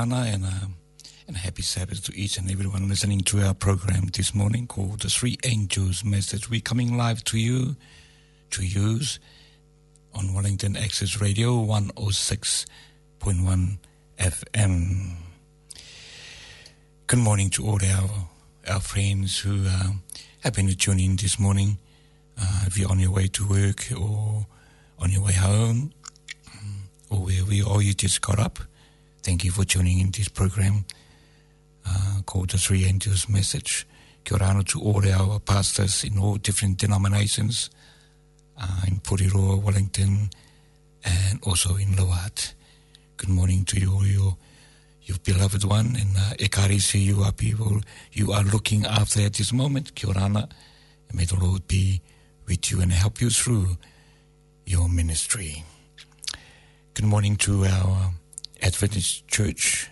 Orana and, uh, and happy Sabbath to each and everyone listening to our program this morning called The Three Angels Message. We're coming live to you, to use on Wellington Access Radio 106.1 FM. Good morning to all our our friends who uh, have been tuning in this morning. Uh, if you're on your way to work or on your way home, or wherever are, you just got up. Thank you for tuning in this program uh, called The Three Angels Message. Kia to all our pastors in all different denominations uh, in Porirua, Wellington, and also in Loat. Good morning to you, your, your beloved one, and uh, ekarisi you are people you are looking after at this moment. Kia ora and may the Lord be with you and help you through your ministry. Good morning to our Adventist Church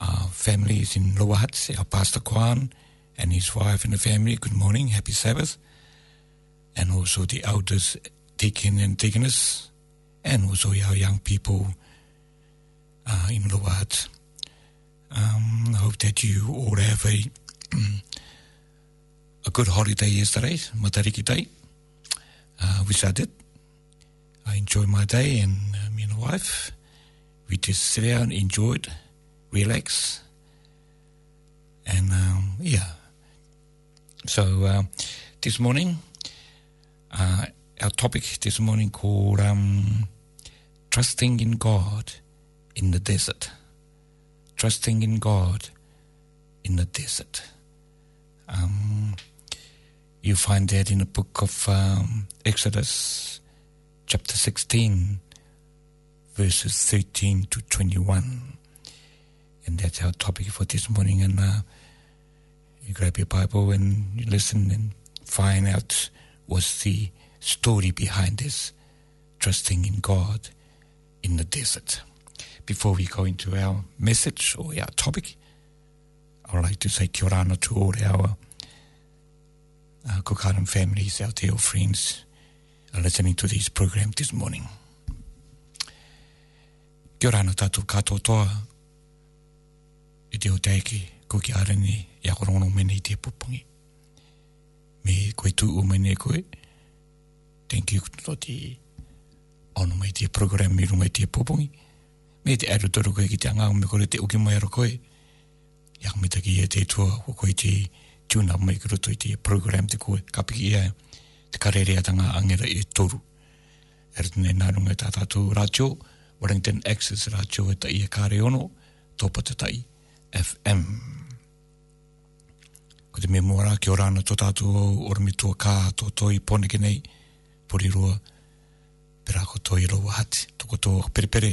uh, families in Lower Hutt, our Pastor Kwan and his wife and the family. Good morning, happy Sabbath. And also the elders, deacon and deaconess, and also our young people uh, in Lower Hutt. Um, I hope that you all have a, a good holiday yesterday, Matariki Day. Uh, which I did. I enjoyed my day and uh, me and the wife, we just sit down, enjoyed, relax, and um, yeah. So uh, this morning, uh, our topic this morning called um, trusting in God in the desert. Trusting in God in the desert. Um, you find that in the book of um, Exodus, chapter 16, verses 13 to 21. And that's our topic for this morning. And uh, you grab your Bible and you listen and find out what's the story behind this trusting in God in the desert. Before we go into our message or our topic, I would like to say kia to all our uh, families out there, friends, are listening to this program this morning. Kia ora na tātou toa. i te o teiki ko ki arangi i a korongo mene i te pupungi. Me koe tu o mene koe, thank you to te ono mai te program i runga i te pupungi. Me te aru toro koe ki te anga me kore te uki mai aro koe. Ia me taki e te tua ko koe te tuna mai ki roto i te program te koe kapiki ia te karere tanga angera i toru. E rata nei nārunga runga tātou rātio, Wellington Access rātio e tai e kāre ono, tōpa te tai FM. Ko te mea mora ki o rāna tō tātou au, ora mi tua kā tō toi pone ki nei, pori rua, pera ko tō i roa hati, tō tō perepere,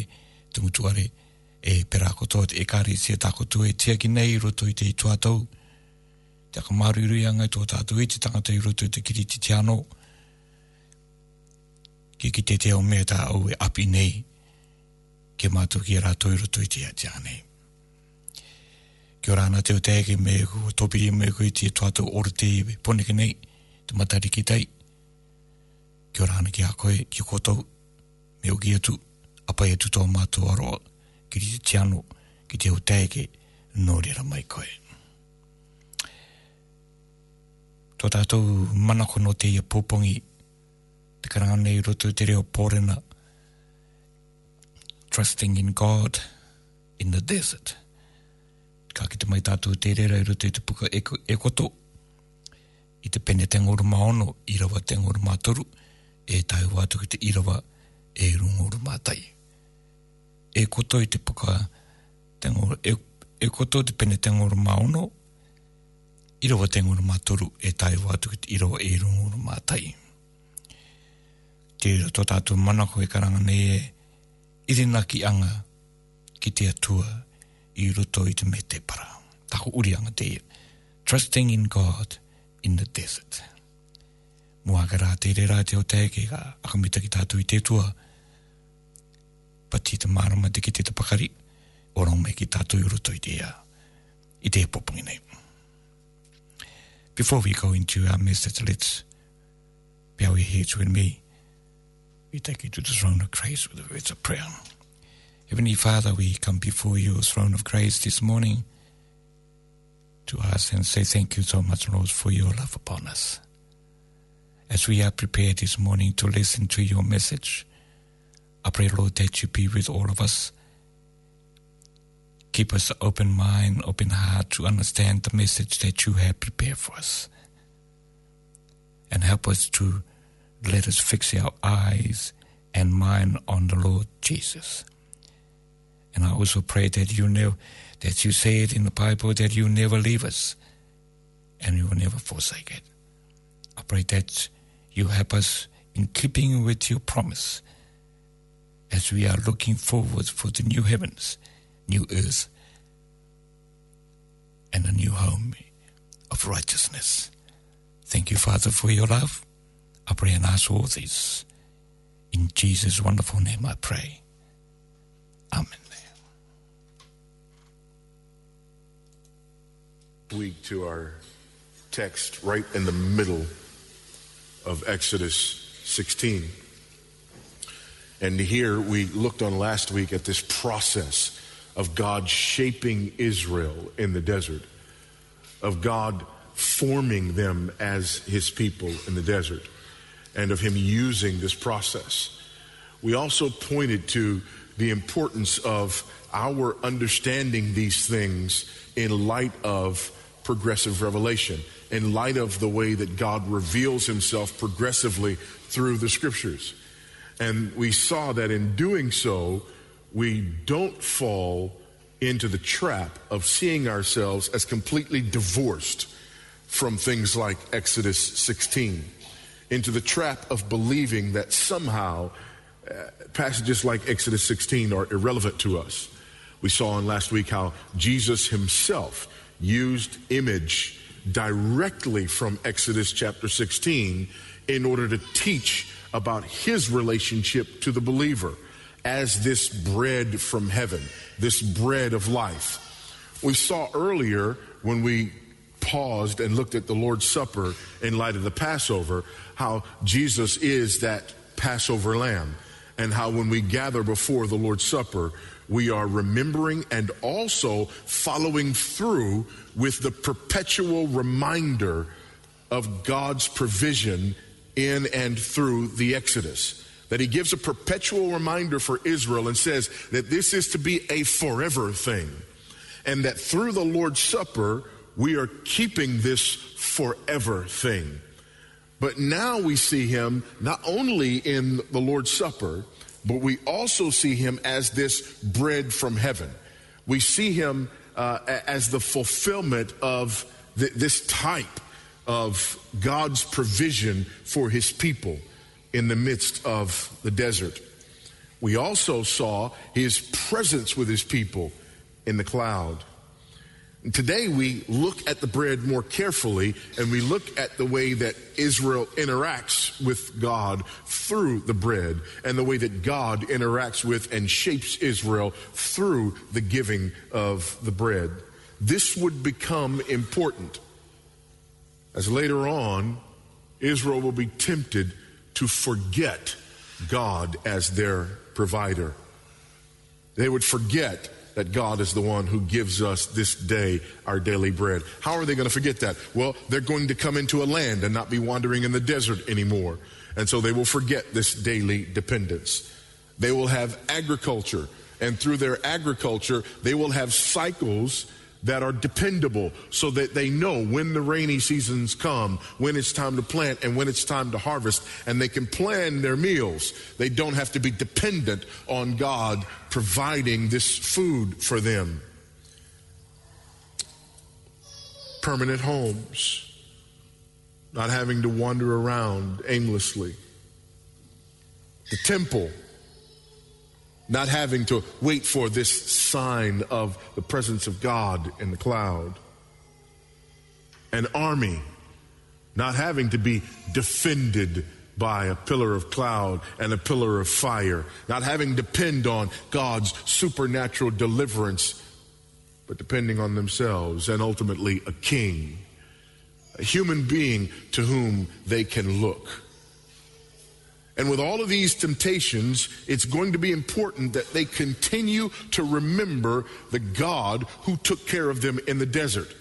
te mutuare, e pera ko tō te e kāre si e tā e tia ki nei roto i te i tuatau, te aka maru i rui tō tātou i te tangata i roto i te kiri te tiano, ki ki te te o mea tā au e api nei, ke mātou ki rātou i roto i te atia nei. Ki o rāna te o tēke me ku topiri me ku i tia tuatou ora te iwe, pone ke nei, te matari ki tei. Kia o rāna ki a koe, ki kotou, me o ki atu, apa e tu tō mātou aroa, ki te tiano, ki te o tēke, nō rera mai koe. Tō tātou manako no te ia pōpongi, te karanga nei roto te reo pōrena, trusting in God in the desert. Ka ki te mai tātou te rera i roto te puka e, e koto, i te pene tengoru maono, i rawa tengoru mātoru, e tai wātu ki te irawa e rungoro mātai. E koto i te puka tengoru, e, e koto te pene tengoru maono, i rawa tengoru mātoru, e tai wātu ki te irawa e rungoro mātai. Te tō tātou manako e karanga nei e, irina ki anga ki te atua i roto i te me te para. Tako uri anga te Trusting in God in the desert. Mua ka rā te rera te o tēke ka akamita ki tātou i te tua. Pati te marama te ki te pakari. Orong me ki tātou i roto i te ia. I te popungi nei. Before we go into our message, let's bow your heads with me. We take you to the throne of grace with the words of prayer. Heavenly Father, we come before your throne of grace this morning to ask and say thank you so much, Lord, for your love upon us. As we are prepared this morning to listen to your message, I pray, Lord, that you be with all of us. Keep us open mind, open heart to understand the message that you have prepared for us. And help us to let us fix our eyes and mind on the Lord Jesus. And I also pray that you know that you say it in the Bible that you never leave us and you will never forsake it. I pray that you help us in keeping with your promise as we are looking forward for the new heavens, new earth, and a new home of righteousness. Thank you, Father, for your love. I pray and ask all this. In Jesus' wonderful name I pray. Amen. Week to our text right in the middle of Exodus 16. And here we looked on last week at this process of God shaping Israel in the desert, of God forming them as his people in the desert, and of him using this process. We also pointed to the importance of our understanding these things in light of progressive revelation, in light of the way that God reveals himself progressively through the scriptures. And we saw that in doing so, we don't fall into the trap of seeing ourselves as completely divorced from things like Exodus 16, into the trap of believing that somehow uh, passages like Exodus 16 are irrelevant to us. We saw in last week how Jesus himself used image directly from Exodus chapter 16 in order to teach about his relationship to the believer as this bread from heaven, this bread of life. We saw earlier when we paused and looked at the Lord's Supper in light of the Passover how Jesus is that Passover lamb, and how when we gather before the Lord's Supper, we are remembering and also following through with the perpetual reminder of God's provision in and through the Exodus. That he gives a perpetual reminder for Israel and says that this is to be a forever thing. And that through the Lord's Supper, we are keeping this forever thing. But now we see him not only in the Lord's Supper, but we also see him as this bread from heaven. We see him uh, as the fulfillment of th- this type of God's provision for his people in the midst of the desert. We also saw his presence with his people in the cloud. Today we look at the bread more carefully and we look at the way that Israel interacts with God through the bread and the way that God interacts with and shapes Israel through the giving of the bread. This would become important as later on Israel will be tempted to forget God as their provider. They would forget that God is the one who gives us this day our daily bread. How are they going to forget that? Well, they're going to come into a land and not be wandering in the desert anymore. And so they will forget this daily dependence. They will have agriculture, and through their agriculture, they will have cycles that are dependable so that they know when the rainy seasons come, when it's time to plant and when it's time to harvest, and they can plan their meals. They don't have to be dependent on God providing this food for them. Permanent homes, not having to wander around aimlessly. The temple not having to wait for this sign of the presence of God in the cloud. An army not having to be defended by a pillar of cloud and a pillar of fire, not having to depend on God's supernatural deliverance, but depending on themselves and ultimately a king, a human being to whom they can look. And with all of these temptations, it's going to be important that they continue to remember the God who took care of them in the desert.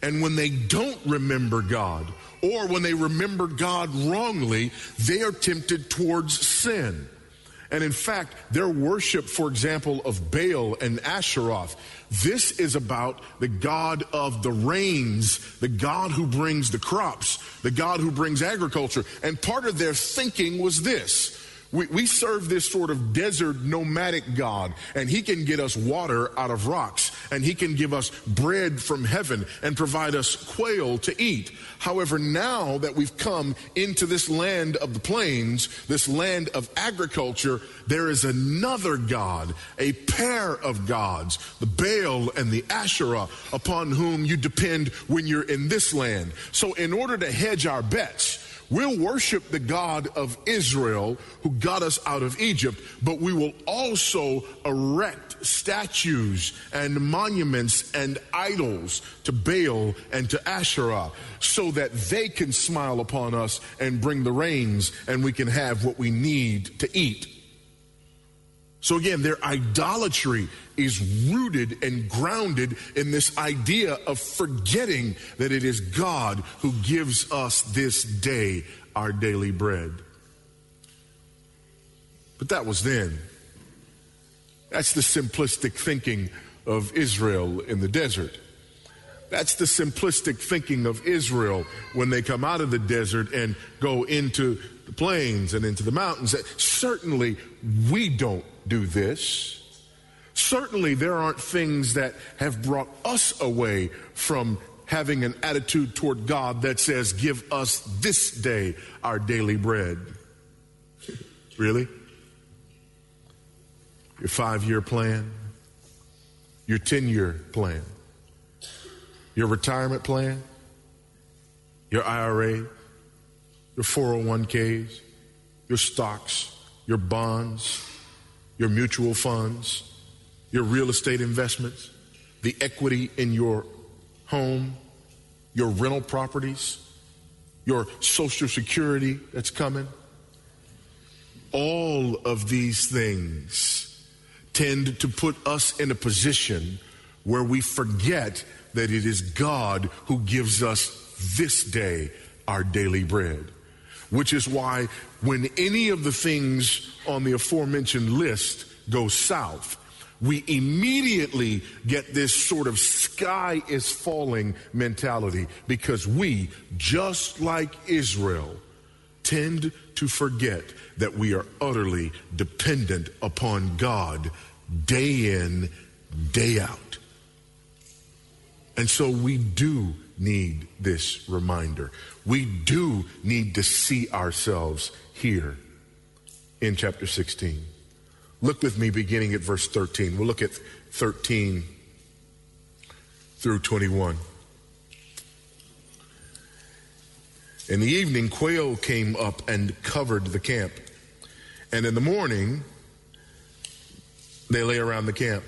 And when they don't remember God, or when they remember God wrongly, they are tempted towards sin. And in fact, their worship, for example, of Baal and Asheroth, this is about the God of the rains, the God who brings the crops, the God who brings agriculture. And part of their thinking was this we, we serve this sort of desert nomadic God, and He can get us water out of rocks, and He can give us bread from heaven and provide us quail to eat. However, now that we've come into this land of the plains, this land of agriculture, there is another God, a pair of gods, the Baal and the Asherah, upon whom you depend when you're in this land. So, in order to hedge our bets, We'll worship the God of Israel who got us out of Egypt, but we will also erect statues and monuments and idols to Baal and to Asherah so that they can smile upon us and bring the rains and we can have what we need to eat. So again, their idolatry is rooted and grounded in this idea of forgetting that it is God who gives us this day our daily bread. But that was then. That's the simplistic thinking of Israel in the desert. That's the simplistic thinking of Israel when they come out of the desert and go into the plains and into the mountains. Certainly, we don't do this. Certainly, there aren't things that have brought us away from having an attitude toward God that says, Give us this day our daily bread. Really? Your five year plan, your 10 year plan, your retirement plan, your IRA, your 401ks, your stocks, your bonds? Your mutual funds, your real estate investments, the equity in your home, your rental properties, your social security that's coming. All of these things tend to put us in a position where we forget that it is God who gives us this day our daily bread. Which is why when any of the things on the aforementioned list go south, we immediately get this sort of sky is falling mentality because we, just like Israel, tend to forget that we are utterly dependent upon God day in, day out. And so we do need this reminder. We do need to see ourselves here in chapter 16. Look with me beginning at verse 13. We'll look at 13 through 21. In the evening, quail came up and covered the camp. And in the morning, they lay around the camp.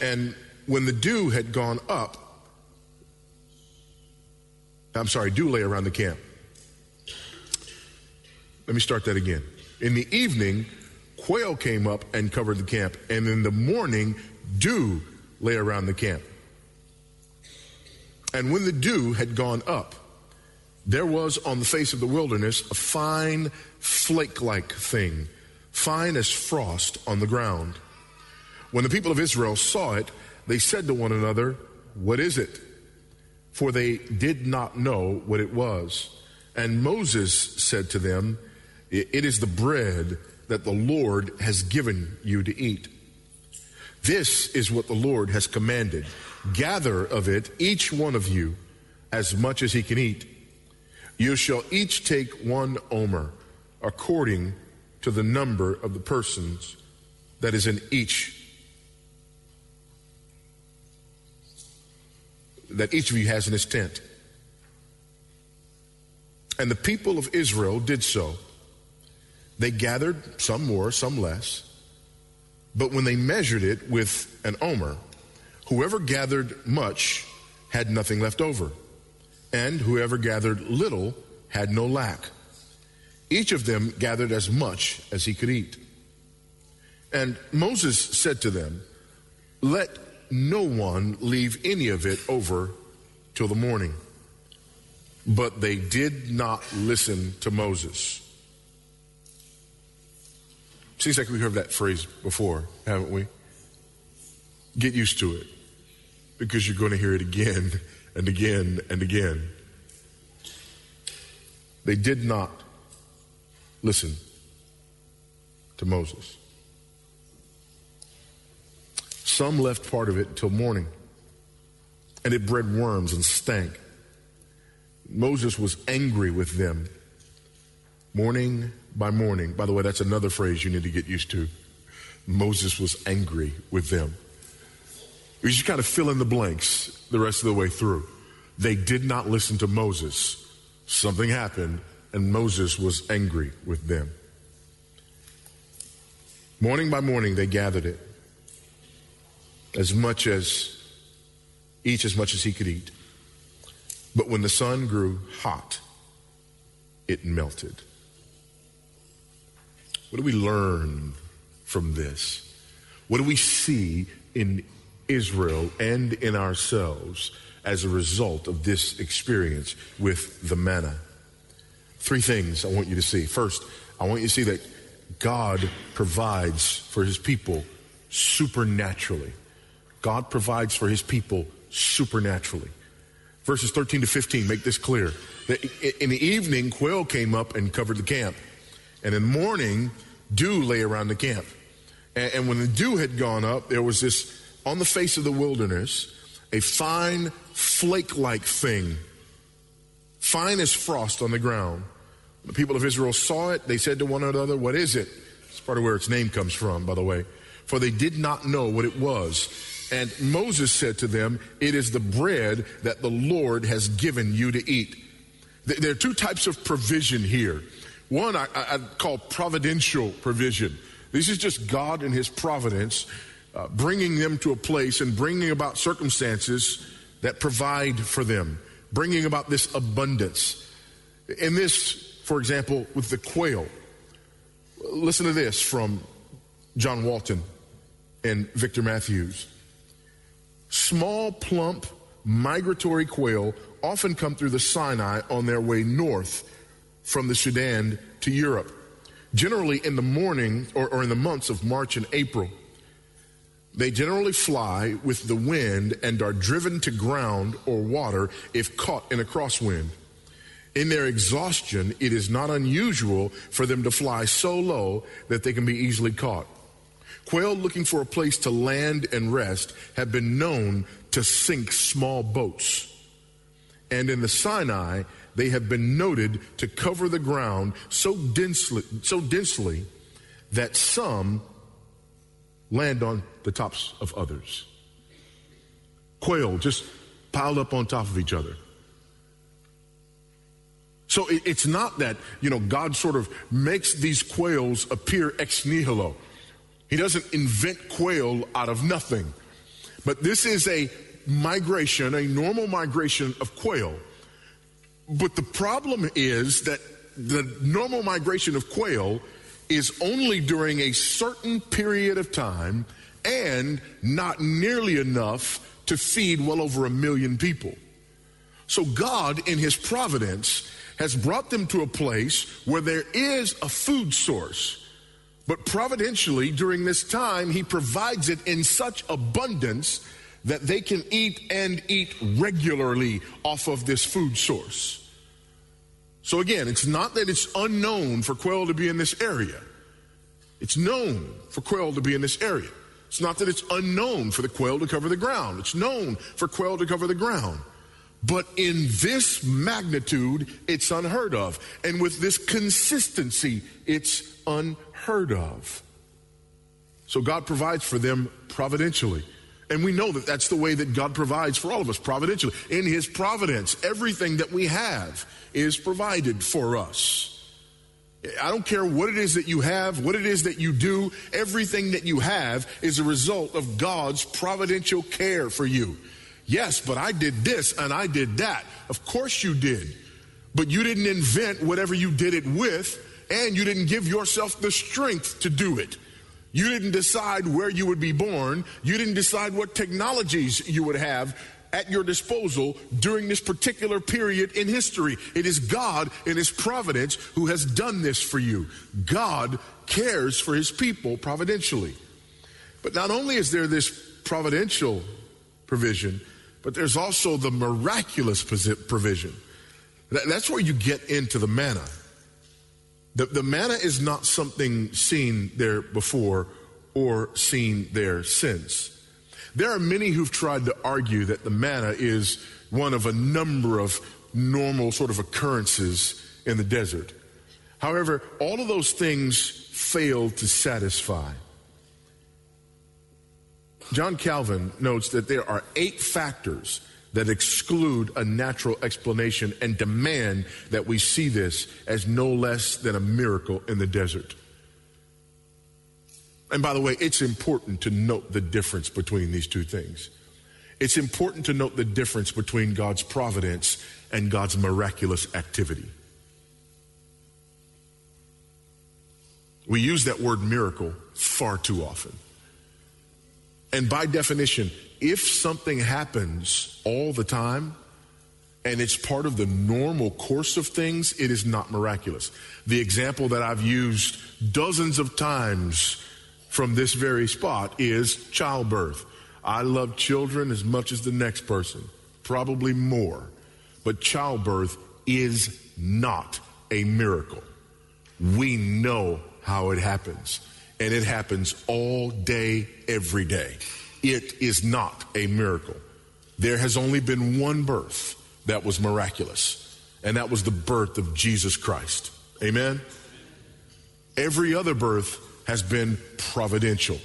And when the dew had gone up, I'm sorry, dew lay around the camp. Let me start that again. In the evening, quail came up and covered the camp, and in the morning, dew lay around the camp. And when the dew had gone up, there was on the face of the wilderness a fine flake like thing, fine as frost on the ground. When the people of Israel saw it, they said to one another, What is it? For they did not know what it was. And Moses said to them, It is the bread that the Lord has given you to eat. This is what the Lord has commanded. Gather of it, each one of you, as much as he can eat. You shall each take one omer, according to the number of the persons that is in each that each of you has in his tent. And the people of Israel did so. They gathered some more, some less. But when they measured it with an omer, whoever gathered much had nothing left over, and whoever gathered little had no lack. Each of them gathered as much as he could eat. And Moses said to them, Let no one leave any of it over till the morning. But they did not listen to Moses. Seems like we've heard that phrase before, haven't we? Get used to it because you're going to hear it again and again and again. They did not listen to Moses. Some left part of it till morning, and it bred worms and stank. Moses was angry with them morning by morning. By the way, that's another phrase you need to get used to. Moses was angry with them. You just kind of fill in the blanks the rest of the way through. They did not listen to Moses. Something happened, and Moses was angry with them. Morning by morning, they gathered it as much as each as much as he could eat. But when the sun grew hot, it melted. What do we learn from this? What do we see in Israel and in ourselves as a result of this experience with the manna? Three things I want you to see. First, I want you to see that God provides for his people supernaturally. God provides for his people supernaturally. Verses 13 to 15 make this clear. In the evening, quail came up and covered the camp. And in the morning, dew lay around the camp. And when the dew had gone up, there was this on the face of the wilderness, a fine flake like thing, fine as frost on the ground. The people of Israel saw it. They said to one another, What is it? It's part of where its name comes from, by the way. For they did not know what it was. And Moses said to them, It is the bread that the Lord has given you to eat. There are two types of provision here. One I, I call providential provision. This is just God and His providence uh, bringing them to a place and bringing about circumstances that provide for them, bringing about this abundance. In this, for example, with the quail, listen to this from John Walton and Victor Matthews. Small, plump, migratory quail often come through the Sinai on their way north from the Sudan to Europe, generally in the morning or, or in the months of March and April. They generally fly with the wind and are driven to ground or water if caught in a crosswind. In their exhaustion, it is not unusual for them to fly so low that they can be easily caught. Quail looking for a place to land and rest have been known to sink small boats. And in the Sinai, they have been noted to cover the ground so densely, so densely that some land on the tops of others. Quail just piled up on top of each other. So it's not that, you know, God sort of makes these quails appear ex nihilo. He doesn't invent quail out of nothing. But this is a migration, a normal migration of quail. But the problem is that the normal migration of quail is only during a certain period of time and not nearly enough to feed well over a million people. So God, in His providence, has brought them to a place where there is a food source. But providentially, during this time, He provides it in such abundance that they can eat and eat regularly off of this food source. So again, it's not that it's unknown for quail to be in this area. It's known for quail to be in this area. It's not that it's unknown for the quail to cover the ground. It's known for quail to cover the ground. But in this magnitude, it's unheard of. And with this consistency, it's unheard of. So God provides for them providentially. And we know that that's the way that God provides for all of us providentially. In His providence, everything that we have is provided for us. I don't care what it is that you have, what it is that you do, everything that you have is a result of God's providential care for you. Yes, but I did this and I did that. Of course you did. But you didn't invent whatever you did it with, and you didn't give yourself the strength to do it. You didn't decide where you would be born. You didn't decide what technologies you would have at your disposal during this particular period in history. It is God in His providence who has done this for you. God cares for His people providentially. But not only is there this providential provision, but there's also the miraculous provision. That's where you get into the manna. The, the manna is not something seen there before or seen there since. There are many who've tried to argue that the manna is one of a number of normal sort of occurrences in the desert. However, all of those things fail to satisfy. John Calvin notes that there are eight factors that exclude a natural explanation and demand that we see this as no less than a miracle in the desert. And by the way, it's important to note the difference between these two things. It's important to note the difference between God's providence and God's miraculous activity. We use that word miracle far too often. And by definition, if something happens all the time and it's part of the normal course of things, it is not miraculous. The example that I've used dozens of times from this very spot is childbirth. I love children as much as the next person, probably more. But childbirth is not a miracle. We know how it happens, and it happens all day, every day it is not a miracle. There has only been one birth that was miraculous, and that was the birth of Jesus Christ. Amen? Every other birth has been providential,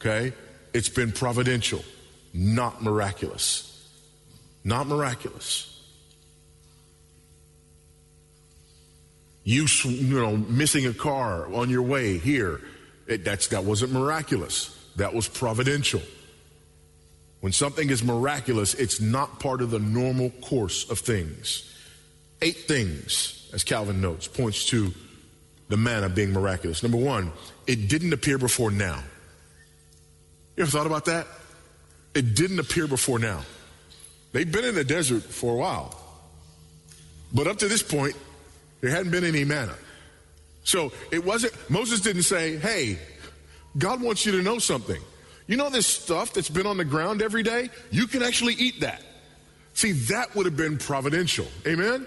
okay? It's been providential, not miraculous. Not miraculous. You, you know, missing a car on your way here, it, that's, that wasn't miraculous. That was providential. When something is miraculous, it's not part of the normal course of things. Eight things, as Calvin notes, points to the manna being miraculous. Number one, it didn't appear before now. You ever thought about that? It didn't appear before now. They've been in the desert for a while. But up to this point, there hadn't been any manna. So it wasn't, Moses didn't say, hey, God wants you to know something. You know this stuff that's been on the ground every day? You can actually eat that. See, that would have been providential. Amen?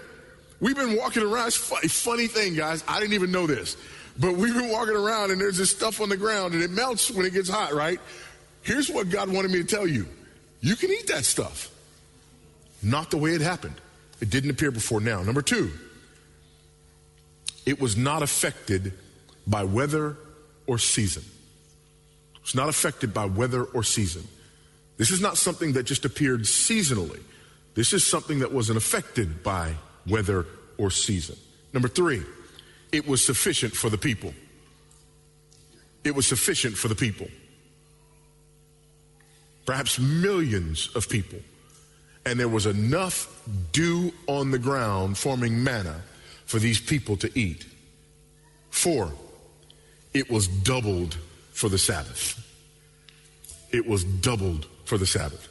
We've been walking around. It's a funny thing, guys. I didn't even know this. But we've been walking around and there's this stuff on the ground and it melts when it gets hot, right? Here's what God wanted me to tell you. You can eat that stuff. Not the way it happened. It didn't appear before now. Number two, it was not affected by weather or season. It's not affected by weather or season. This is not something that just appeared seasonally. This is something that wasn't affected by weather or season. Number three, it was sufficient for the people. It was sufficient for the people. Perhaps millions of people. And there was enough dew on the ground forming manna for these people to eat. Four, it was doubled for the Sabbath. It was doubled for the Sabbath.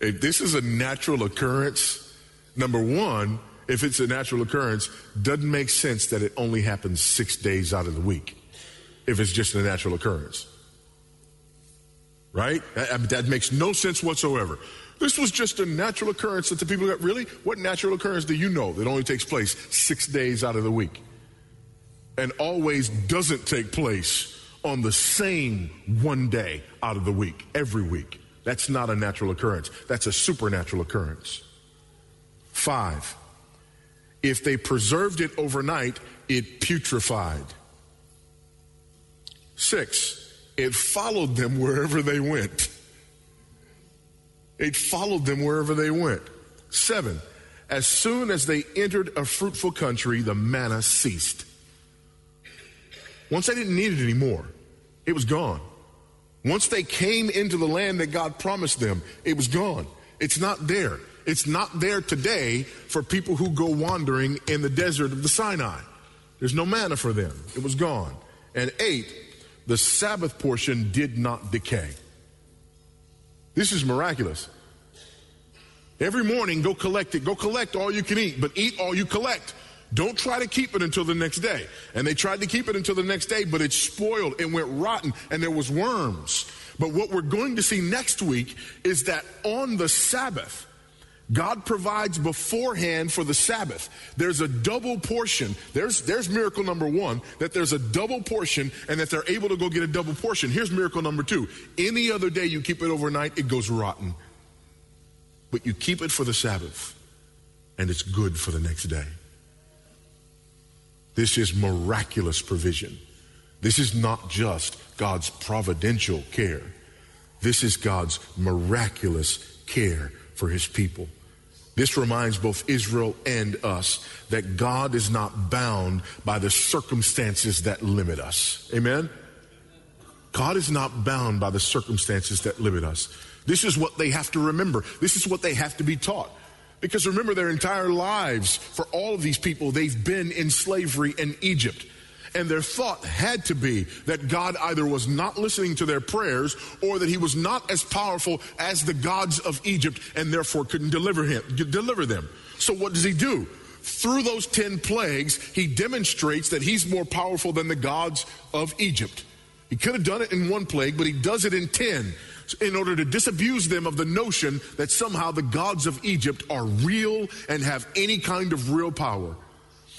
If this is a natural occurrence, number one, if it's a natural occurrence, doesn't make sense that it only happens six days out of the week if it's just a natural occurrence. Right? That, that makes no sense whatsoever. This was just a natural occurrence that the people got. Really? What natural occurrence do you know that only takes place six days out of the week? And always doesn't take place on the same one day out of the week, every week. That's not a natural occurrence. That's a supernatural occurrence. Five, if they preserved it overnight, it putrefied. Six, it followed them wherever they went. It followed them wherever they went. Seven, as soon as they entered a fruitful country, the manna ceased. Once they didn't need it anymore, it was gone. Once they came into the land that God promised them, it was gone. It's not there. It's not there today for people who go wandering in the desert of the Sinai. There's no manna for them. It was gone. And eight, the Sabbath portion did not decay. This is miraculous. Every morning, go collect it. Go collect all you can eat, but eat all you collect. Don't try to keep it until the next day. And they tried to keep it until the next day, but it spoiled. It went rotten and there was worms. But what we're going to see next week is that on the Sabbath, God provides beforehand for the Sabbath. There's a double portion. There's, there's miracle number one, that there's a double portion and that they're able to go get a double portion. Here's miracle number two. Any other day you keep it overnight, it goes rotten. But you keep it for the Sabbath and it's good for the next day. This is miraculous provision. This is not just God's providential care. This is God's miraculous care for his people. This reminds both Israel and us that God is not bound by the circumstances that limit us. Amen? God is not bound by the circumstances that limit us. This is what they have to remember. This is what they have to be taught. Because remember, their entire lives, for all of these people, they've been in slavery in Egypt. And their thought had to be that God either was not listening to their prayers or that he was not as powerful as the gods of Egypt and therefore couldn't deliver him, deliver them. So what does he do? Through those 10 plagues, he demonstrates that he's more powerful than the gods of Egypt. He could have done it in one plague, but he does it in 10 in order to disabuse them of the notion that somehow the gods of Egypt are real and have any kind of real power.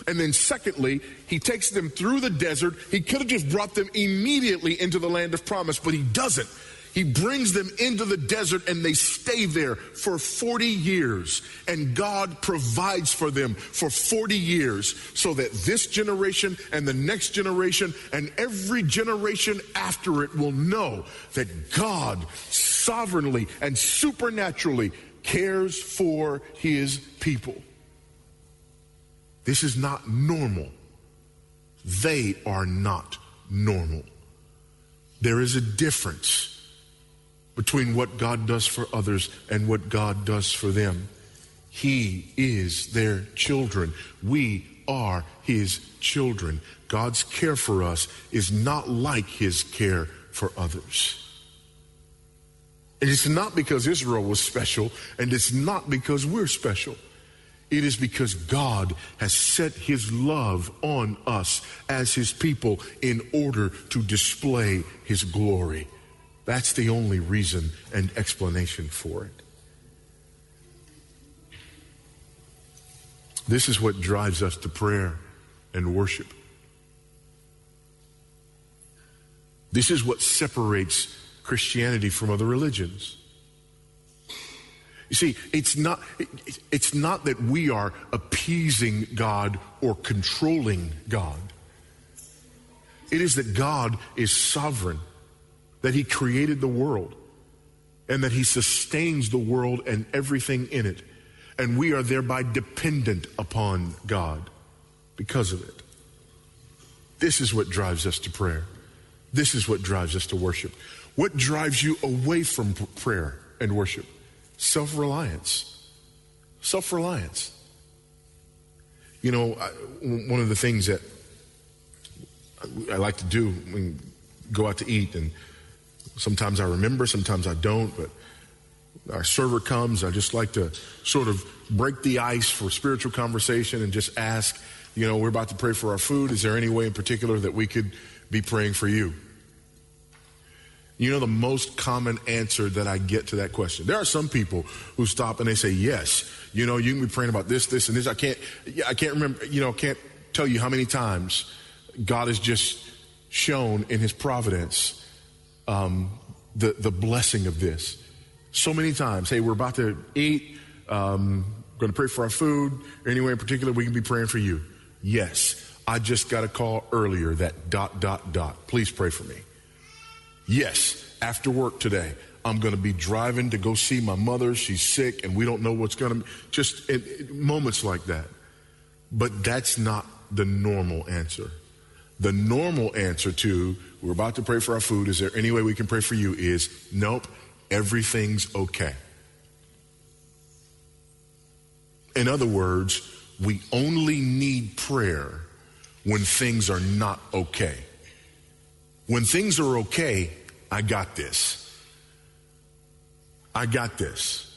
And then, secondly, he takes them through the desert. He could have just brought them immediately into the land of promise, but he doesn't. He brings them into the desert and they stay there for 40 years. And God provides for them for 40 years so that this generation and the next generation and every generation after it will know that God sovereignly and supernaturally cares for his people. This is not normal. They are not normal. There is a difference between what God does for others and what God does for them. He is their children. We are his children. God's care for us is not like his care for others. And it's not because Israel was special, and it's not because we're special. It is because God has set his love on us as his people in order to display his glory. That's the only reason and explanation for it. This is what drives us to prayer and worship. This is what separates Christianity from other religions. You see, it's not, it's not that we are appeasing God or controlling God. It is that God is sovereign, that He created the world, and that He sustains the world and everything in it. And we are thereby dependent upon God because of it. This is what drives us to prayer. This is what drives us to worship. What drives you away from prayer and worship? Self reliance. Self reliance. You know, I, one of the things that I like to do when go out to eat, and sometimes I remember, sometimes I don't, but our server comes, I just like to sort of break the ice for spiritual conversation and just ask, you know, we're about to pray for our food. Is there any way in particular that we could be praying for you? You know the most common answer that I get to that question. There are some people who stop and they say, "Yes, you know, you can be praying about this, this, and this." I can't, I can't remember, you know, can't tell you how many times God has just shown in His providence um, the the blessing of this. So many times, hey, we're about to eat. Um, going to pray for our food. Anyway, in particular, we can be praying for you. Yes, I just got a call earlier that dot dot dot. Please pray for me. Yes, after work today, I'm going to be driving to go see my mother. She's sick, and we don't know what's going to just it, it, moments like that. But that's not the normal answer. The normal answer to we're about to pray for our food. Is there any way we can pray for you? Is nope, everything's okay. In other words, we only need prayer when things are not okay. When things are okay, I got this. I got this.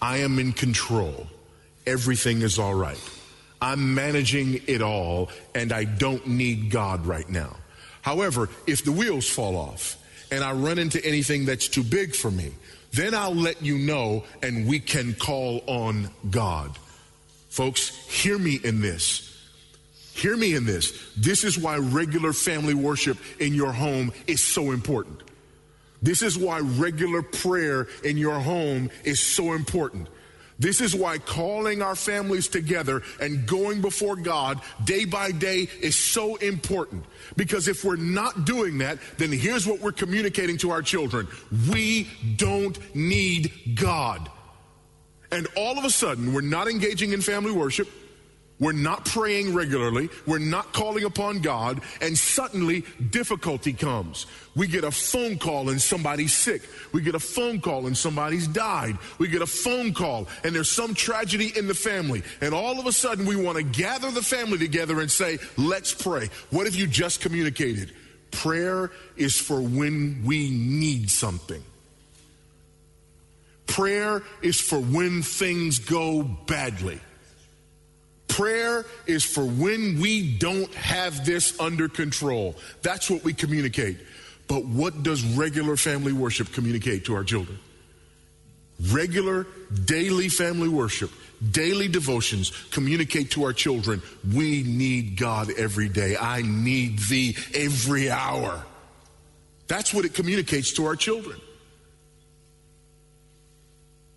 I am in control. Everything is all right. I'm managing it all, and I don't need God right now. However, if the wheels fall off and I run into anything that's too big for me, then I'll let you know and we can call on God. Folks, hear me in this. Hear me in this. This is why regular family worship in your home is so important. This is why regular prayer in your home is so important. This is why calling our families together and going before God day by day is so important. Because if we're not doing that, then here's what we're communicating to our children we don't need God. And all of a sudden, we're not engaging in family worship. We're not praying regularly. We're not calling upon God. And suddenly difficulty comes. We get a phone call and somebody's sick. We get a phone call and somebody's died. We get a phone call and there's some tragedy in the family. And all of a sudden we want to gather the family together and say, let's pray. What have you just communicated? Prayer is for when we need something. Prayer is for when things go badly. Prayer is for when we don't have this under control. That's what we communicate. But what does regular family worship communicate to our children? Regular daily family worship, daily devotions communicate to our children we need God every day. I need thee every hour. That's what it communicates to our children.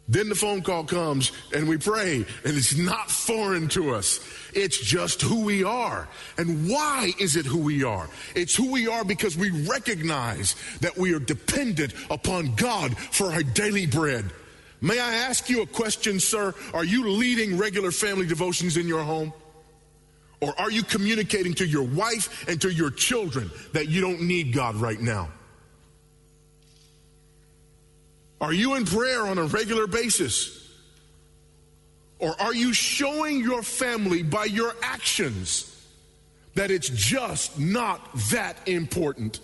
Then the phone call comes and we pray, and it's not foreign to us. It's just who we are. And why is it who we are? It's who we are because we recognize that we are dependent upon God for our daily bread. May I ask you a question, sir? Are you leading regular family devotions in your home? Or are you communicating to your wife and to your children that you don't need God right now? Are you in prayer on a regular basis? Or are you showing your family by your actions that it's just not that important?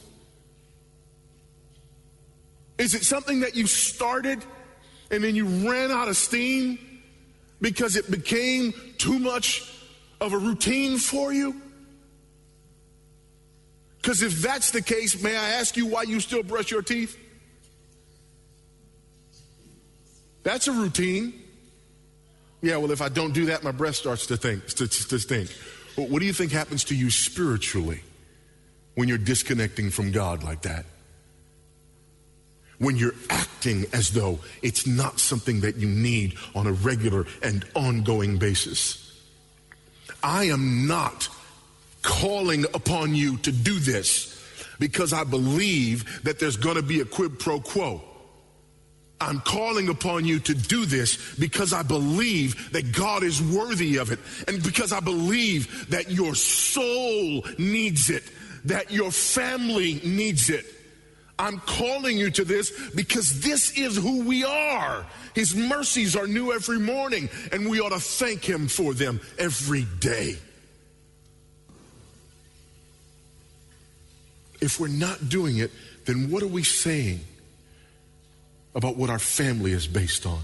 Is it something that you started and then you ran out of steam because it became too much of a routine for you? Because if that's the case, may I ask you why you still brush your teeth? That's a routine. Yeah, well, if I don't do that, my breath starts to think to, to stink. Well, what do you think happens to you spiritually when you're disconnecting from God like that? When you're acting as though it's not something that you need on a regular and ongoing basis. I am not calling upon you to do this because I believe that there's going to be a quid pro quo. I'm calling upon you to do this because I believe that God is worthy of it and because I believe that your soul needs it, that your family needs it. I'm calling you to this because this is who we are. His mercies are new every morning, and we ought to thank Him for them every day. If we're not doing it, then what are we saying? About what our family is based on?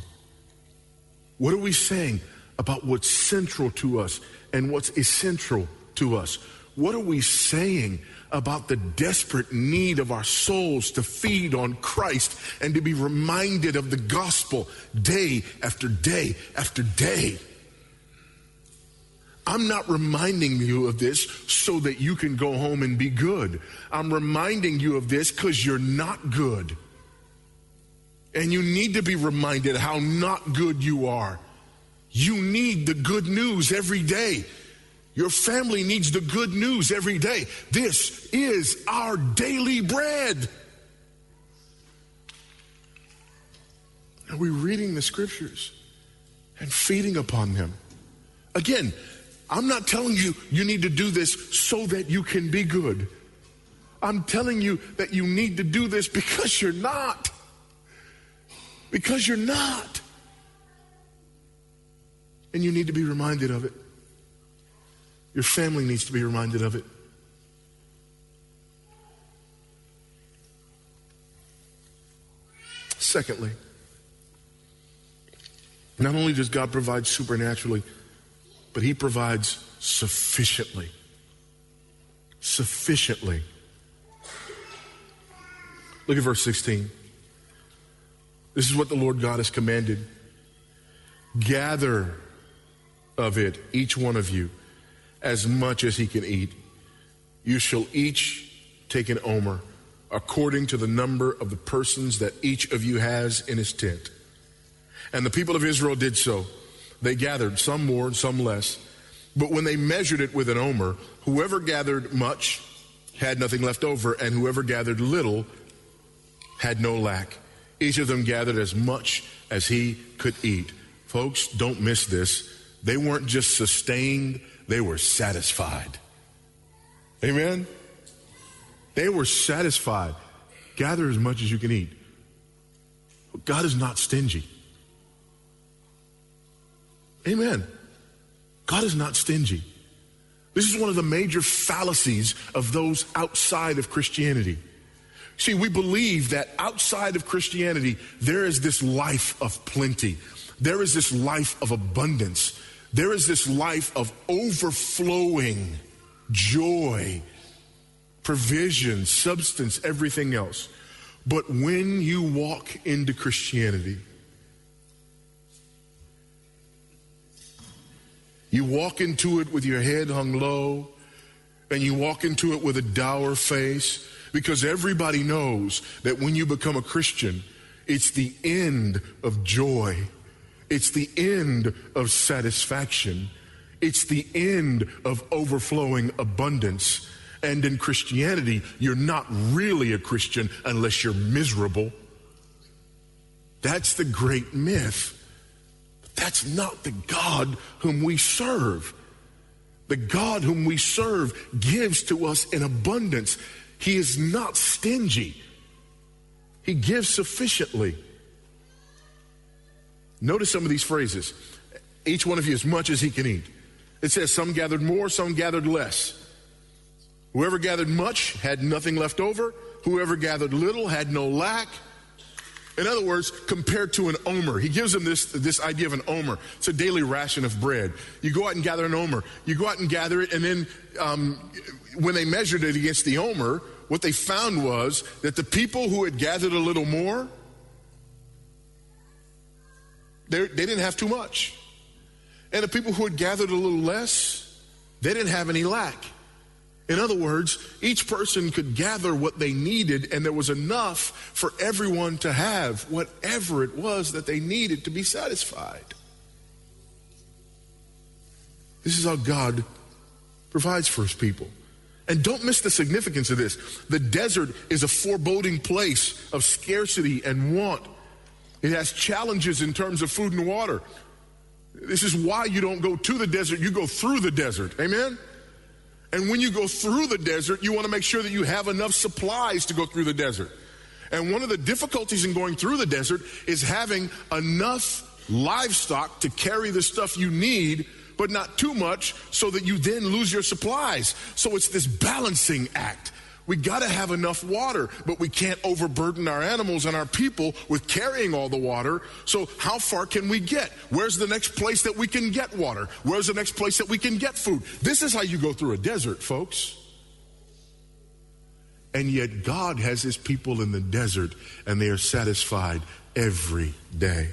What are we saying about what's central to us and what's essential to us? What are we saying about the desperate need of our souls to feed on Christ and to be reminded of the gospel day after day after day? I'm not reminding you of this so that you can go home and be good. I'm reminding you of this because you're not good. And you need to be reminded how not good you are. You need the good news every day. Your family needs the good news every day. This is our daily bread. Are we reading the scriptures and feeding upon them? Again, I'm not telling you you need to do this so that you can be good. I'm telling you that you need to do this because you're not. Because you're not. And you need to be reminded of it. Your family needs to be reminded of it. Secondly, Not only does God provide supernaturally, but He provides sufficiently. Sufficiently. Look at verse 16. This is what the Lord God has commanded. Gather of it, each one of you, as much as he can eat. You shall each take an omer, according to the number of the persons that each of you has in his tent. And the people of Israel did so. They gathered, some more and some less. But when they measured it with an omer, whoever gathered much had nothing left over, and whoever gathered little had no lack. Each of them gathered as much as he could eat. Folks, don't miss this. They weren't just sustained, they were satisfied. Amen? They were satisfied. Gather as much as you can eat. God is not stingy. Amen. God is not stingy. This is one of the major fallacies of those outside of Christianity. See, we believe that outside of Christianity, there is this life of plenty. There is this life of abundance. There is this life of overflowing joy, provision, substance, everything else. But when you walk into Christianity, you walk into it with your head hung low, and you walk into it with a dour face, because everybody knows that when you become a Christian, it's the end of joy. It's the end of satisfaction. It's the end of overflowing abundance. And in Christianity, you're not really a Christian unless you're miserable. That's the great myth. But that's not the God whom we serve. The God whom we serve gives to us in abundance. He is not stingy. He gives sufficiently. Notice some of these phrases. Each one of you as much as he can eat. It says some gathered more, some gathered less. Whoever gathered much had nothing left over. Whoever gathered little had no lack. In other words, compared to an omer, he gives them this, this idea of an omer. It's a daily ration of bread. You go out and gather an omer. You go out and gather it, and then um, when they measured it against the omer, what they found was that the people who had gathered a little more, they, they didn't have too much. And the people who had gathered a little less, they didn't have any lack. In other words, each person could gather what they needed, and there was enough for everyone to have whatever it was that they needed to be satisfied. This is how God provides for his people. And don't miss the significance of this. The desert is a foreboding place of scarcity and want. It has challenges in terms of food and water. This is why you don't go to the desert, you go through the desert. Amen? And when you go through the desert, you want to make sure that you have enough supplies to go through the desert. And one of the difficulties in going through the desert is having enough livestock to carry the stuff you need, but not too much so that you then lose your supplies. So it's this balancing act. We got to have enough water, but we can't overburden our animals and our people with carrying all the water. So, how far can we get? Where's the next place that we can get water? Where's the next place that we can get food? This is how you go through a desert, folks. And yet, God has his people in the desert, and they are satisfied every day.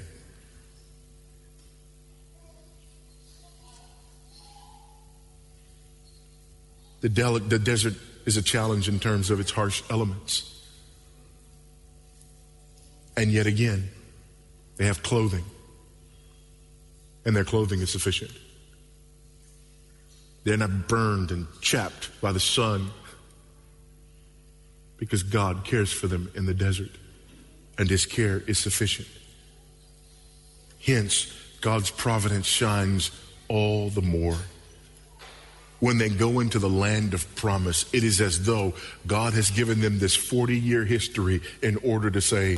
The, desert is a challenge in terms of its harsh elements. And yet again, they have clothing, and their clothing is sufficient. They're not burned and chapped by the sun because God cares for them in the desert, and His care is sufficient. Hence, God's providence shines all the more when they go into the land of promise, it is as though God has given them this 40 year history in order to say,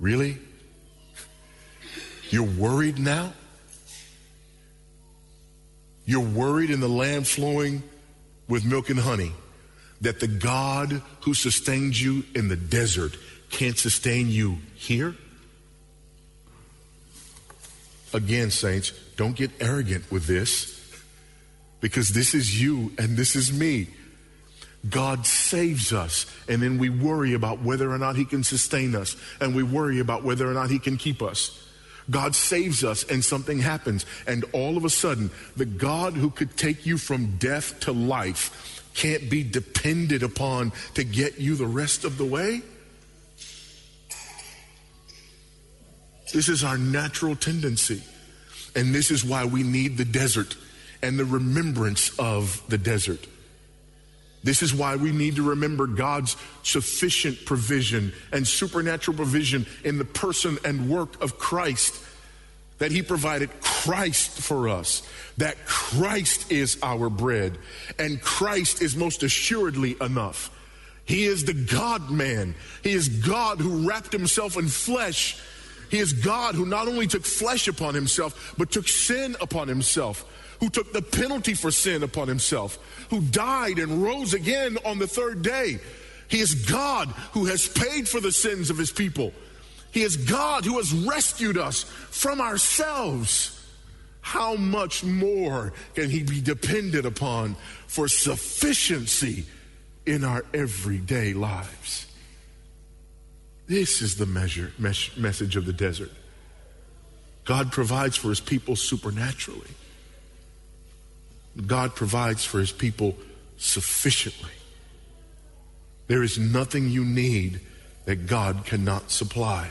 Really? You're worried now? You're worried in the land flowing with milk and honey that the God who sustains you in the desert can't sustain you here? Again, saints, don't get arrogant with this because this is you and this is me. God saves us, and then we worry about whether or not He can sustain us, and we worry about whether or not He can keep us. God saves us, and something happens, and all of a sudden, the God who could take you from death to life can't be depended upon to get you the rest of the way. This is our natural tendency. And this is why we need the desert and the remembrance of the desert. This is why we need to remember God's sufficient provision and supernatural provision in the person and work of Christ. That he provided Christ for us, that Christ is our bread, and Christ is most assuredly enough. He is the God man. He is God who wrapped himself in flesh. He is God who not only took flesh upon himself, but took sin upon himself who took the penalty for sin upon himself, who died and rose again on the third day. He is God who has paid for the sins of his people. He is God who has rescued us from ourselves. How much more can he be depended upon for sufficiency in our everyday lives? This is the measure, mes- message of the desert. God provides for his people supernaturally. God provides for his people sufficiently. There is nothing you need that God cannot supply.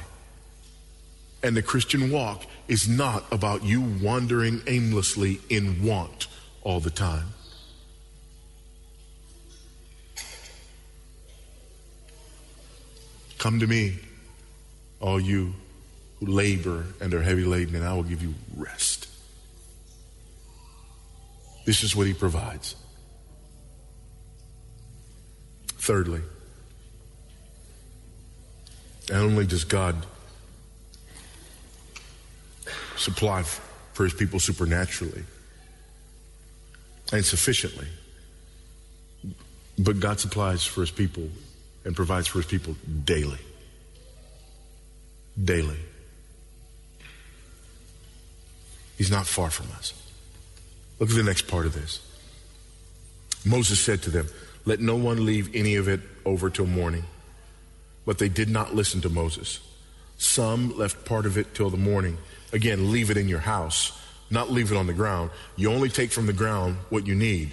And the Christian walk is not about you wandering aimlessly in want all the time. Come to me, all you who labor and are heavy laden, and I will give you rest. This is what he provides. Thirdly, not only does God supply for his people supernaturally and sufficiently, but God supplies for his people and provides for his people daily. Daily. He's not far from us. Look at the next part of this. Moses said to them, Let no one leave any of it over till morning. But they did not listen to Moses. Some left part of it till the morning. Again, leave it in your house, not leave it on the ground. You only take from the ground what you need.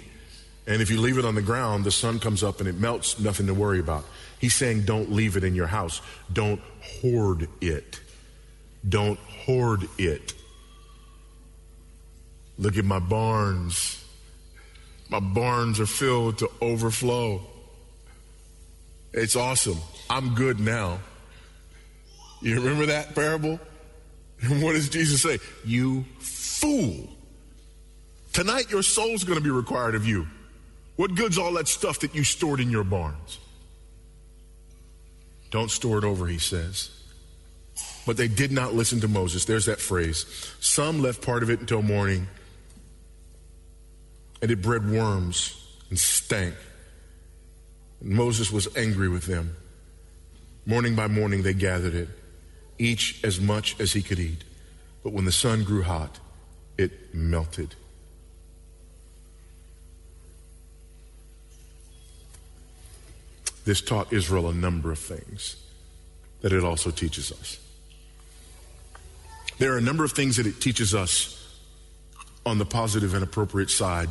And if you leave it on the ground, the sun comes up and it melts, nothing to worry about. He's saying, don't leave it in your house. Don't hoard it. Don't hoard it. Look at my barns. My barns are filled to overflow. It's awesome. I'm good now. You remember that parable? And what does Jesus say? You fool. Tonight your soul's going to be required of you. What good's all that stuff that you stored in your barns? Don't store it over, he says. But they did not listen to Moses. There's that phrase. Some left part of it until morning and it bred worms and stank. And Moses was angry with them. Morning by morning they gathered it, each as much as he could eat. But when the sun grew hot, it melted. This taught Israel a number of things that it also teaches us. There are a number of things that it teaches us on the positive and appropriate side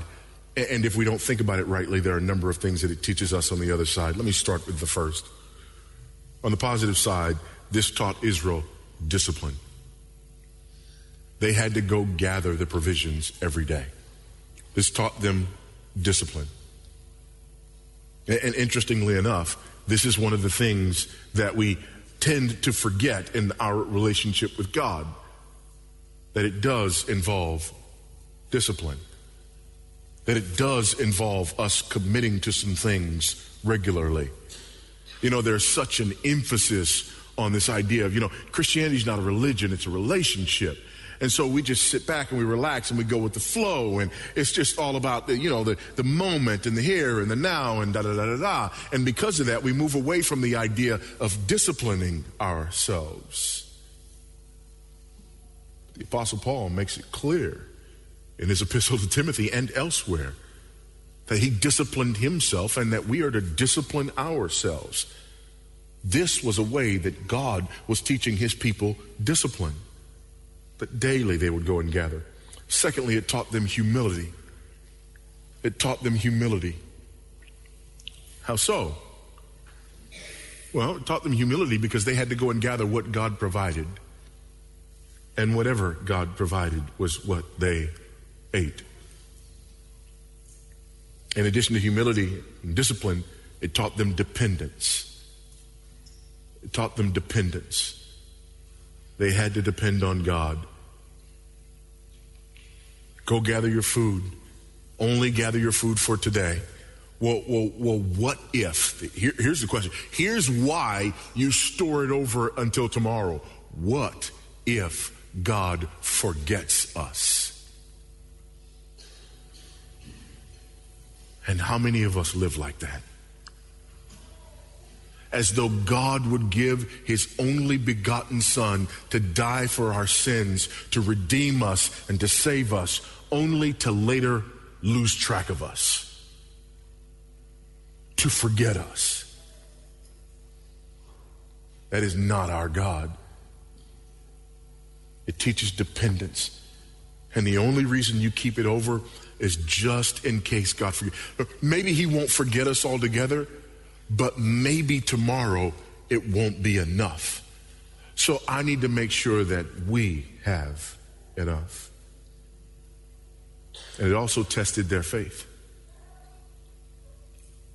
and if we don't think about it rightly, there are a number of things that it teaches us on the other side. Let me start with the first. On the positive side, this taught Israel discipline. They had to go gather the provisions every day. This taught them discipline. And interestingly enough, this is one of the things that we tend to forget in our relationship with God, that it does involve discipline that it does involve us committing to some things regularly. You know, there's such an emphasis on this idea of, you know, Christianity is not a religion, it's a relationship. And so we just sit back and we relax and we go with the flow. And it's just all about the, you know, the, the moment and the here and the now and da da da da da. And because of that, we move away from the idea of disciplining ourselves. The Apostle Paul makes it clear in his epistle to Timothy and elsewhere that he disciplined himself and that we are to discipline ourselves. This was a way that God was teaching his people discipline, that daily they would go and gather. Secondly, it taught them humility. It taught them humility. How so? Well, it taught them humility because they had to go and gather what God provided. And whatever God provided was what they ate. In addition to humility and discipline, it taught them dependence. It taught them dependence. They had to depend on God. Go gather your food. Only gather your food for today. Well, well, well what if? Here, here's the question. Here's why you store it over until tomorrow. What if God forgets us? And how many of us live like that? As though God would give his only begotten Son to die for our sins, to redeem us, and to save us, only to later lose track of us, to forget us. That is not our God. It teaches dependence. And the only reason you keep it over is just in case God forgets. Maybe He won't forget us altogether, but maybe tomorrow it won't be enough. So I need to make sure that we have enough. And it also tested their faith.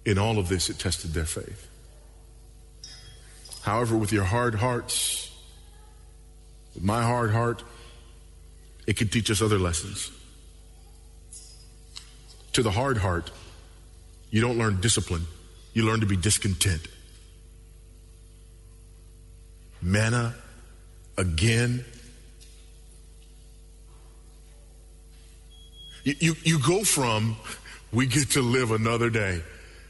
In all of this, it tested their faith. However, with your hard hearts, with my hard heart, it can teach us other lessons. To the hard heart, you don't learn discipline, you learn to be discontent. Manna again. You, you, you go from, we get to live another day,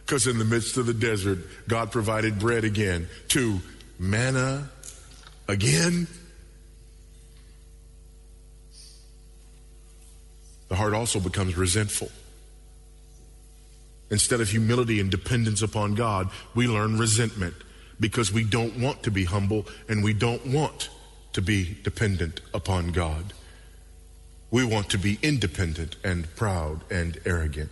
because in the midst of the desert, God provided bread again, to manna again. The heart also becomes resentful. Instead of humility and dependence upon God, we learn resentment because we don't want to be humble and we don't want to be dependent upon God. We want to be independent and proud and arrogant.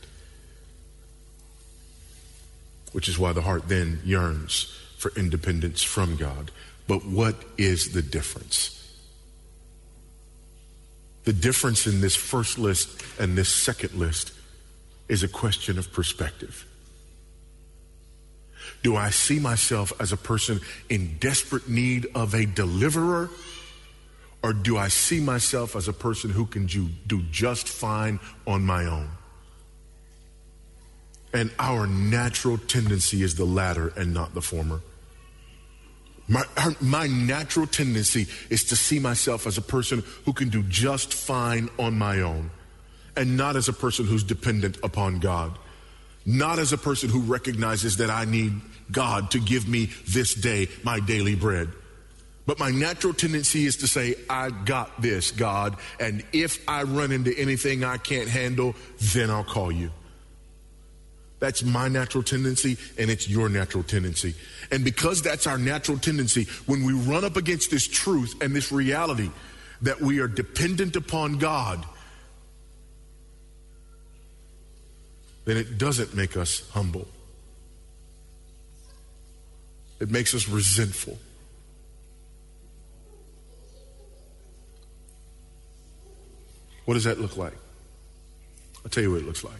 Which is why the heart then yearns for independence from God. But what is the difference? The difference in this first list and this second list is a question of perspective. Do I see myself as a person in desperate need of a deliverer? Or do I see myself as a person who can do, do just fine on my own? And our natural tendency is the latter and not the former. My, my natural tendency is to see myself as a person who can do just fine on my own and not as a person who's dependent upon God. Not as a person who recognizes that I need God to give me this day my daily bread. But my natural tendency is to say, I got this, God, and if I run into anything I can't handle, then I'll call you. That's my natural tendency, and it's your natural tendency. And because that's our natural tendency, when we run up against this truth and this reality that we are dependent upon God, then it doesn't make us humble. It makes us resentful. What does that look like? I'll tell you what it looks like.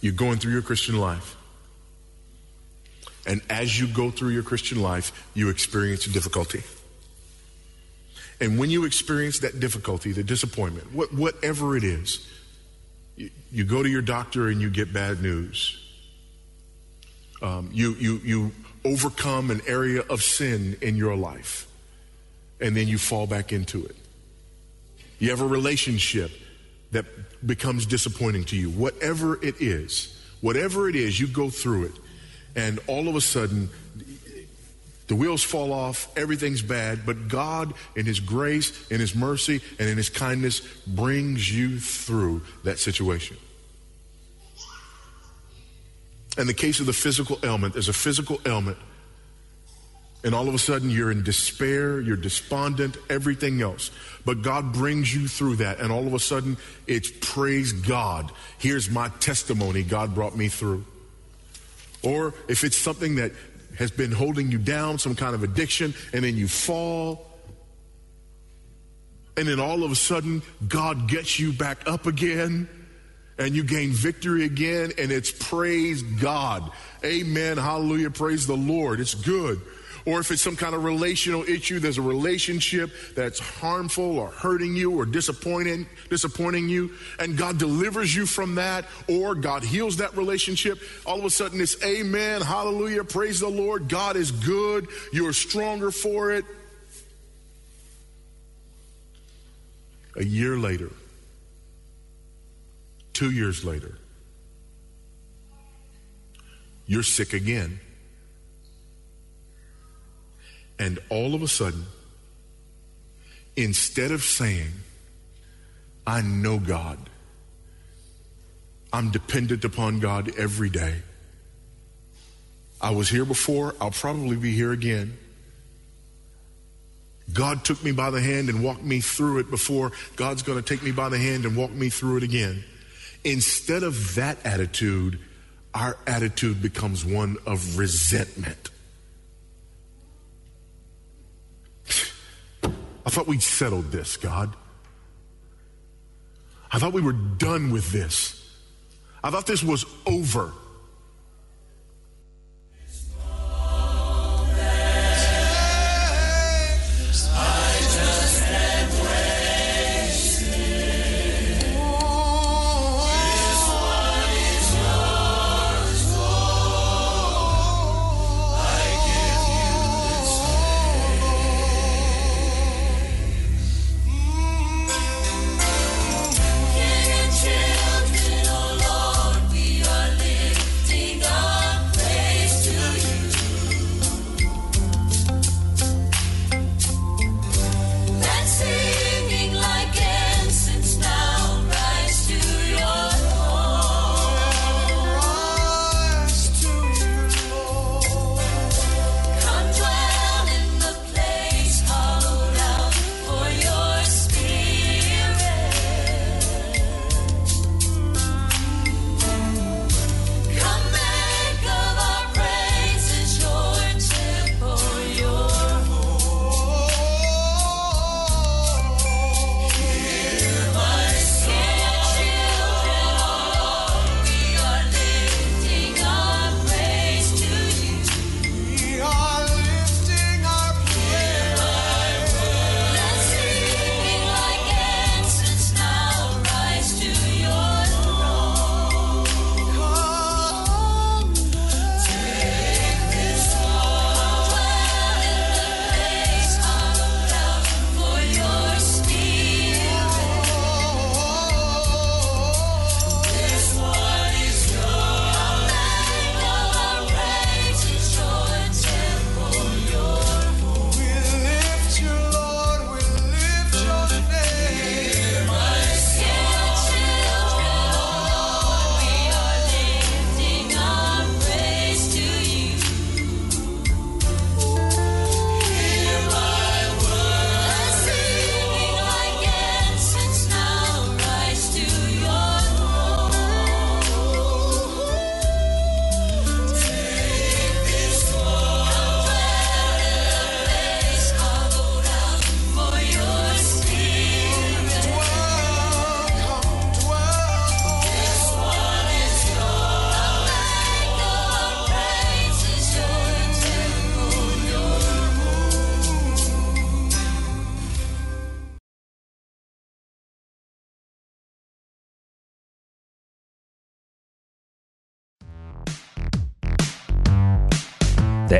You're going through your Christian life. And as you go through your Christian life, you experience difficulty. And when you experience that difficulty, the disappointment, what, whatever it is, you, you, go to your doctor and you get bad news. Um, you, you, you overcome an area of sin in your life, and then you fall back into it. You have a relationship that becomes disappointing to you. Whatever it is, whatever it is, you go through it, and all of a sudden, The wheels fall off, everything's bad, but God, in His grace, in His mercy, and in His kindness, brings you through that situation. In the case of the physical ailment, there's a physical ailment, and all of a sudden you're in despair, you're despondent, everything else. But God brings you through that, and all of a sudden it's praise God. Here's my testimony God brought me through. Or if it's something that has been holding you down, some kind of addiction, and then you fall. And then all of a sudden, God gets you back up again and you gain victory again, and it's praise God. Amen. Hallelujah. Praise the Lord. It's good or if it's some kind of relational issue, there's a relationship that's harmful or hurting you or disappointing, disappointing you, and God delivers you from that, or God heals that relationship, all of a sudden it's amen, hallelujah, praise the Lord, God is good, you're stronger for it. A year later, two years later, you're sick again. And all of a sudden, instead of saying, I know God, I'm dependent upon God every day. I was here before, I'll probably be here again. God took me by the hand and walked me through it before. God's going to take me by the hand and walk me through it again. Instead of that attitude, our attitude becomes one of resentment. I thought we'd settled this, God. I thought we were done with this. I thought this was over.